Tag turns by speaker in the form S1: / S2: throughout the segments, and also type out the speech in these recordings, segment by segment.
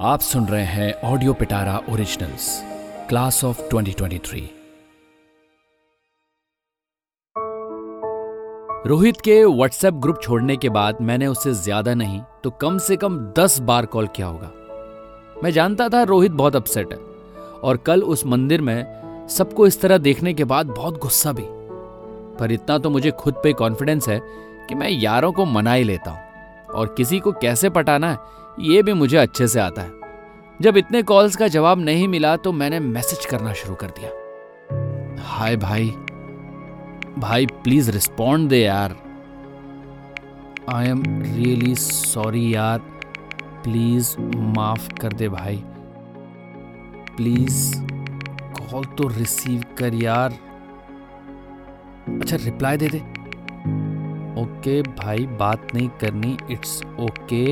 S1: आप सुन रहे हैं audio Pitara originals class of 2023 Rohit के व्हाट्सएप ग्रुप छोड़ने के बाद मैंने उसे ज़्यादा नहीं तो कम से कम दस बार कॉल किया होगा। मैं जानता था रोहित बहुत अपसेट है, और कल उस मंदिर में सबको इस तरह देखने के बाद बहुत गुस्सा भी। पर इतना तो मुझे खुद पे कॉन्फिडेंस है कि मैं यारों को मना ही लेता हूँ। और किसी को कैसे पटाना है, ये भी मुझे अच्छे से आता है। जब इतने कॉल्स का जवाब नहीं मिला तो मैंने मैसेज करना शुरू कर दिया। हाय भाई भाई प्लीज़ रिस्पॉन्ड दे यार। आई एम रियली सॉरी यार। प्लीज़ माफ़ कर दे भाई। प्लीज़ कॉल तो रिसीव कर यार। अच्छा रिप्लाई दे दे। ओके, भाई, बात नहीं करनी it's okay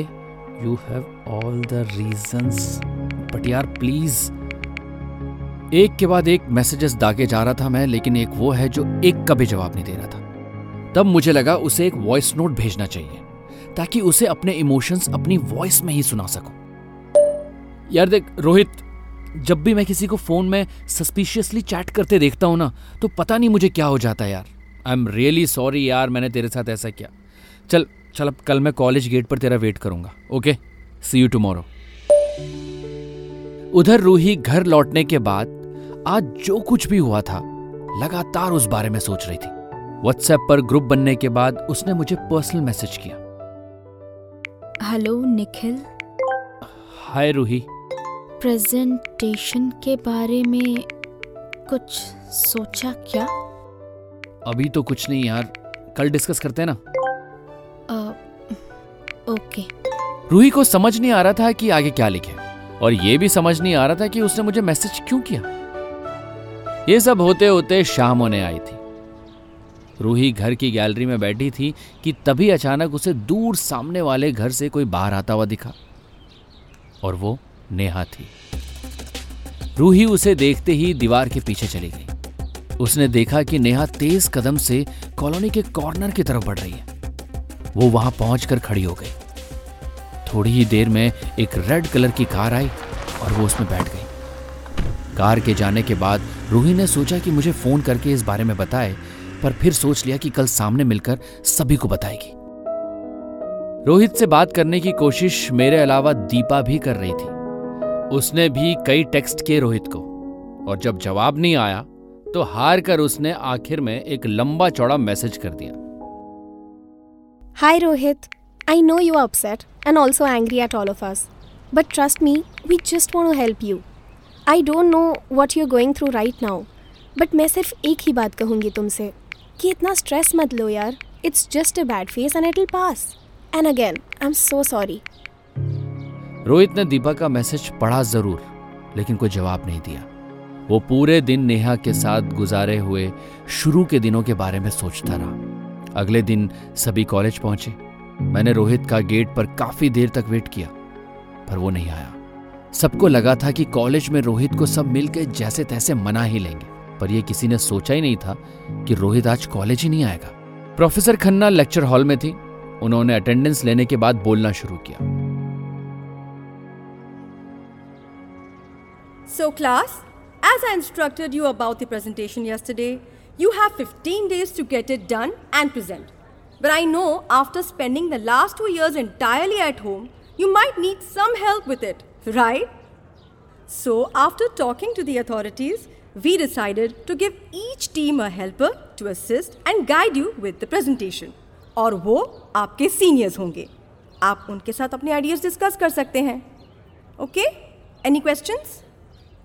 S1: you have all the reasons but यार प्लीज़ एक के बाद एक मैसेजेस दागे जा रहा था मैं, लेकिन एक वो है जो एक का भी जवाब नहीं दे रहा था। तब मुझे लगा उसे एक वॉइस नोट भेजना चाहिए, ताकि उसे अपने इमोशंस अपनी वॉइस में ही सुना सकूँ। यार देख, रोहित, जब भी मैं किसी को फ़ोन में सस्पिशियसली चैट करते देखता हूँ ना तो पता नहीं मुझे क्या हो जाता है यार। आई एम रियली सॉरी यार मैंने तेरे साथ ऐसा किया। चल चल अब कल मैं कॉलेज गेट पर तेरा वेट करूँगा ओके सी यू टुमारो उधर रूही घर लौटने के बाद आज जो कुछ भी हुआ था लगातार उस बारे में सोच रही थी। व्हाट्सएप पर ग्रुप बनने के बाद उसने मुझे पर्सनल मैसेज किया।
S2: Hello Nikhil
S1: hi Ruhi.
S2: Presentation के बारे में कुछ सोचा क्या?
S1: अभी तो कुछ नहीं यार। कल डिस्कस करते हैं ना।
S2: ओके।
S1: रूही को समझ नहीं आ रहा था कि आगे क्या लिखे। और ये भी समझ नहीं आ रहा था कि उसने मुझे मैसेज क्यों किया। ये सब होते होते शाम होने आई थी। रूही घर की गैलरी में बैठी थी कि तभी अचानक उसे दूर सामने वाले घर से कोई बाहर आता हुआ दिखा। और वो नेहा थी। रूही उसे देखते ही दीवार के पीछे चली गई। उसने देखा कि नेहा तेज कदम से कॉलोनी के कॉर्नर की तरफ़ बढ़ रही है। वो वहाँ पहुंचकर खड़ी हो गई। थोड़ी ही देर में एक रेड कलर की कार आई और वो उसमें बैठ गई। कार के जाने के बाद रूही ने सोचा कि मुझे फ़ोन करके इस बारे में बताए, पर फिर सोच लिया कि कल सामने मिलकर सभी को बताएगी। रोहित से बात करने की कोशिश मेरे अलावा दीपा भी कर रही थी। उसने भी कई टेक्स्ट किए रोहित को, और जब जवाब नहीं आया तो हार कर उसने आखिर में एक लंबा चौड़ा मैसेज कर दिया
S3: Hi Rohit. I know you are upset and also angry at all of us. But trust me, we just want to help you. I don't know what you're going through right now. But मैं सिर्फ़ एक ही बात कहूँगी तुमसे कि इतना stress मत लो यार it's just a bad phase and it will pass and again I am so sorry
S1: Rohit ने दीपा का मैसेज पढ़ा ज़रूर लेकिन कोई जवाब नहीं दिया वो पूरे दिन नेहा के साथ गुजारे हुए शुरू के दिनों के बारे में सोचता रहा। अगले दिन सभी कॉलेज पहुँचे। मैंने रोहित का गेट पर काफ़ी देर तक वेट किया पर वो नहीं आया। सबको लगा था कि कॉलेज में रोहित को सब मिलकर जैसे तैसे मना ही लेंगे पर यह किसी ने सोचा ही नहीं था कि रोहित आज कॉलेज ही नहीं आएगा। प्रोफेसर खन्ना लेक्चर हॉल में थी। उन्होंने अटेंडेंस लेने के बाद बोलना शुरू किया।
S4: So, class, as I instructed you about the presentation yesterday, you have 15 days to get it done and present. But I know after spending the last two years entirely at home, you might need some help with it, right? So, after talking to the authorities, we decided to give each team a helper to assist and guide you with the presentation. और वो आपके seniors होंगे आप उनके साथ अपने ideas discuss कर सकते हैं okay any questions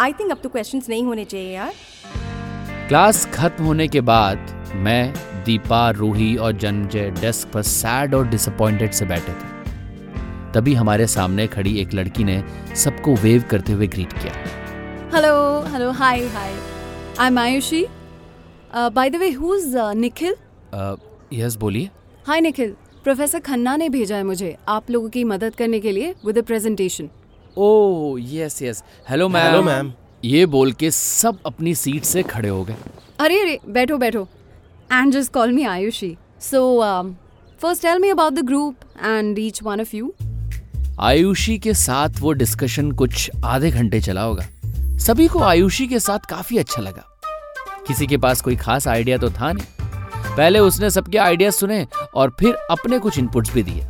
S4: I think अब तो क्वेश्चंस नहीं होने चाहिए यार
S1: क्लास खत्म होने के बाद मैं दीपा रूही और जन्मजय डेस्क पर सैड और डिसअपॉइंटेड से बैठे थे तभी हमारे सामने खड़ी एक लड़की ने सबको वेव करते हुए ग्रीट किया
S5: Hello, hello, hi, hi. I'm Ayushi. Uh, by the way, who's uh, Nikhil?
S1: Yes बोलिए
S5: Hi, Nikhil. प्रोफेसर खन्ना ने भेजा है मुझे आप लोगों की मदद करने के लिए with a presentation
S1: oh yes yes hello ma'am
S6: hello ma'am
S1: ये बोल के सब अपनी सीट से खड़े हो गए।
S5: अरे अरे बैठो बैठो। And just call me Ayushi so first tell me about the group and each one of you
S1: Ayushi के साथ वो डिस्कशन कुछ आधे घंटे चला होगा। सभी को आयुषी के साथ काफ़ी अच्छा लगा। किसी के पास कोई खास आइडिया तो था नहीं। पहले उसने सबके आइडिया सुने और फिर अपने कुछ इनपुट्स भी दिए।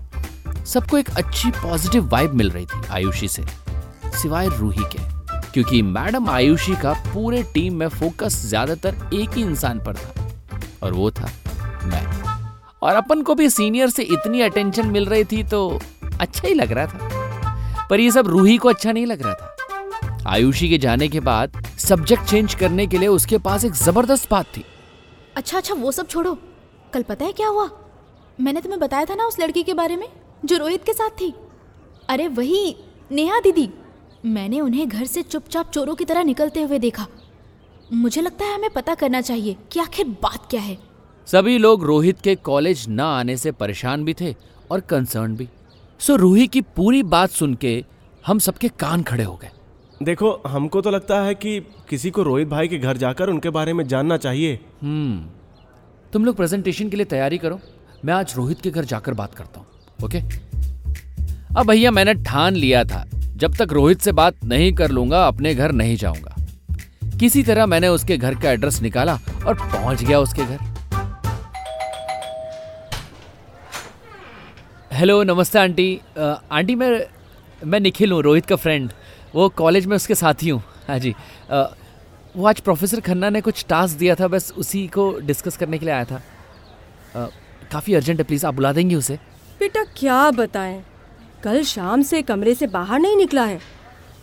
S1: सबको एक अच्छी पॉजिटिव वाइब मिल रही थी आयुषी से, सिवाय रूही के। क्योंकि मैडम आयुषी का पूरे टीम में फोकस ज़्यादातर एक ही इंसान पर था, और वो था मैं। और अपन को भी सीनियर से इतनी अटेंशन मिल रही थी तो अच्छा ही लग रहा था। पर ये सब रूही को अच्छा नहीं लग रहा था। आयुषी के जाने के बाद सब्जेक्ट चेंज करने के लिए उसके पास एक ज़बरदस्त बात थी।
S2: अच्छा अच्छा वो सब छोड़ो। कल पता है क्या हुआ? मैंने तुम्हें बताया था ना उस लड़की के बारे में? जो रोहित के साथ थी। अरे वही नेहा दीदी। मैंने उन्हें घर से चुपचाप चोरों की तरह निकलते हुए देखा। मुझे लगता है हमें पता करना चाहिए कि आखिर बात क्या है।
S1: सभी लोग रोहित के कॉलेज न आने से परेशान भी थे और कंसर्न भी। सो रूही की पूरी बात सुन के हम सबके कान खड़े हो गए।
S6: देखो हमको तो लगता है कि किसी को रोहित भाई के घर जाकर उनके बारे में जानना चाहिए।
S1: हम्म तुम लोग प्रेजेंटेशन के लिए तैयारी करो। मैं आज रोहित के घर जाकर बात करता हूँ। ओके? अब भैया मैंने ठान लिया था जब तक रोहित से बात नहीं कर लूँगा अपने घर नहीं जाऊँगा। किसी तरह मैंने उसके घर का एड्रेस निकाला और पहुँच गया उसके घर। हेलो नमस्ते आंटी। अ, आंटी मैं मैं निखिल हूँ रोहित का फ्रेंड वो कॉलेज में उसके साथी हूँ। हाँ जी। अ, वो आज प्रोफेसर खन्ना ने कुछ टास्क दिया था बस उसी को डिस्कस करने के लिए आया था। काफ़ी अर्जेंट है प्लीज़ आप बुला देंगे उसे।
S4: बेटा क्या बताएँ? कल शाम से कमरे से बाहर नहीं निकला है।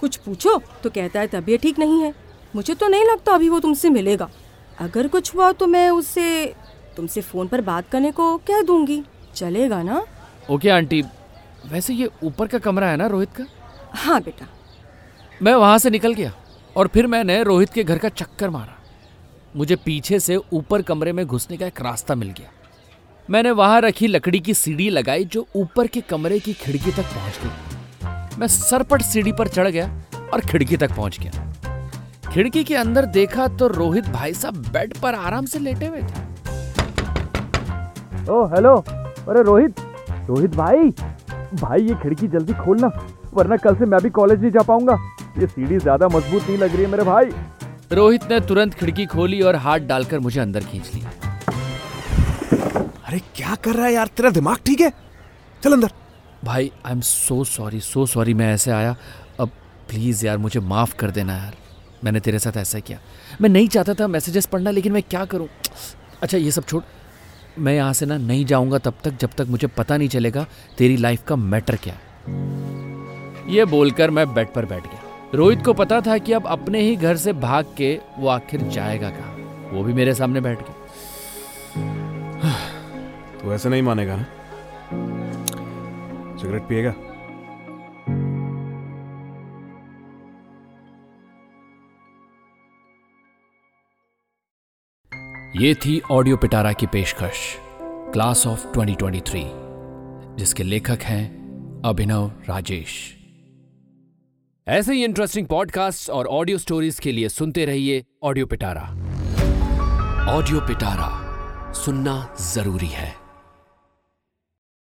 S4: कुछ पूछो तो कहता है तबीयत ठीक नहीं है। मुझे तो नहीं लगता अभी वो तुमसे मिलेगा। अगर कुछ हुआ तो मैं उससे तुमसे फ़ोन पर बात करने को कह दूँगी। चलेगा ना?
S1: Okay aunty. वैसे ये ऊपर का कमरा है ना रोहित का?
S4: हाँ बेटा।
S1: मैं वहाँ से निकल गया और फिर मैंने रोहित के घर का चक्कर मारा। मुझे पीछे से ऊपर कमरे में घुसने का एक रास्ता मिल गया। मैंने वहाँ रखी लकड़ी की सीढ़ी लगाई जो ऊपर के कमरे की खिड़की तक पहुँच गई। मैं सरपट सीढ़ी पर चढ़ गया और खिड़की तक पहुँच गया। खिड़की के अंदर देखा तो रोहित भाई साहब बेड पर आराम से लेटे हुए थे।
S7: Oh hello. अरे रोहित। रोहित भाई। भाई ये खिड़की जल्दी खोलना वरना कल से मैं भी कॉलेज नहीं जा पाऊँगा। ये सीढ़ी ज़्यादा मज़बूत नहीं लग रही है मेरे भाई।
S1: रोहित ने तुरंत खिड़की खोली और हाथ डालकर मुझे अंदर खींच लिया।
S8: अरे, क्या कर रहा है यार? तेरा दिमाग ठीक है? चल अंदर।
S1: भाई I am so sorry so sorry मैं ऐसे आया। अब प्लीज़ यार, मुझे माफ़ कर देना यार। मैंने तेरे साथ ऐसा किया। मैं नहीं चाहता था मैसेजेस पढ़ना, लेकिन मैं क्या करूँ? अच्छा ये सब छोड़। मैं यहाँ से ना नहीं जाऊँगा तब तक, जब तक मुझे पता नहीं चलेगा तेरी लाइफ का मैटर क्या है। ये बोलकर मैं बेड पर बैठ गया। रोहित को पता था कि अब अपने ही घर से भाग के वो आखिर जाएगा कहाँ? वो भी मेरे सामने बैठ गया।
S8: तू ऐसे नहीं मानेगा ना? सिगरेट पिएगा?
S1: ये थी ऑडियो पिटारा की पेशकश, क्लास ऑफ़ 2023 जिसके लेखक हैं अभिनव राजेश। ऐसे ही इंटरेस्टिंग पॉडकास्ट और ऑडियो स्टोरीज के लिए सुनते रहिए ऑडियो पिटारा। ऑडियो पिटारा सुनना ज़रूरी है।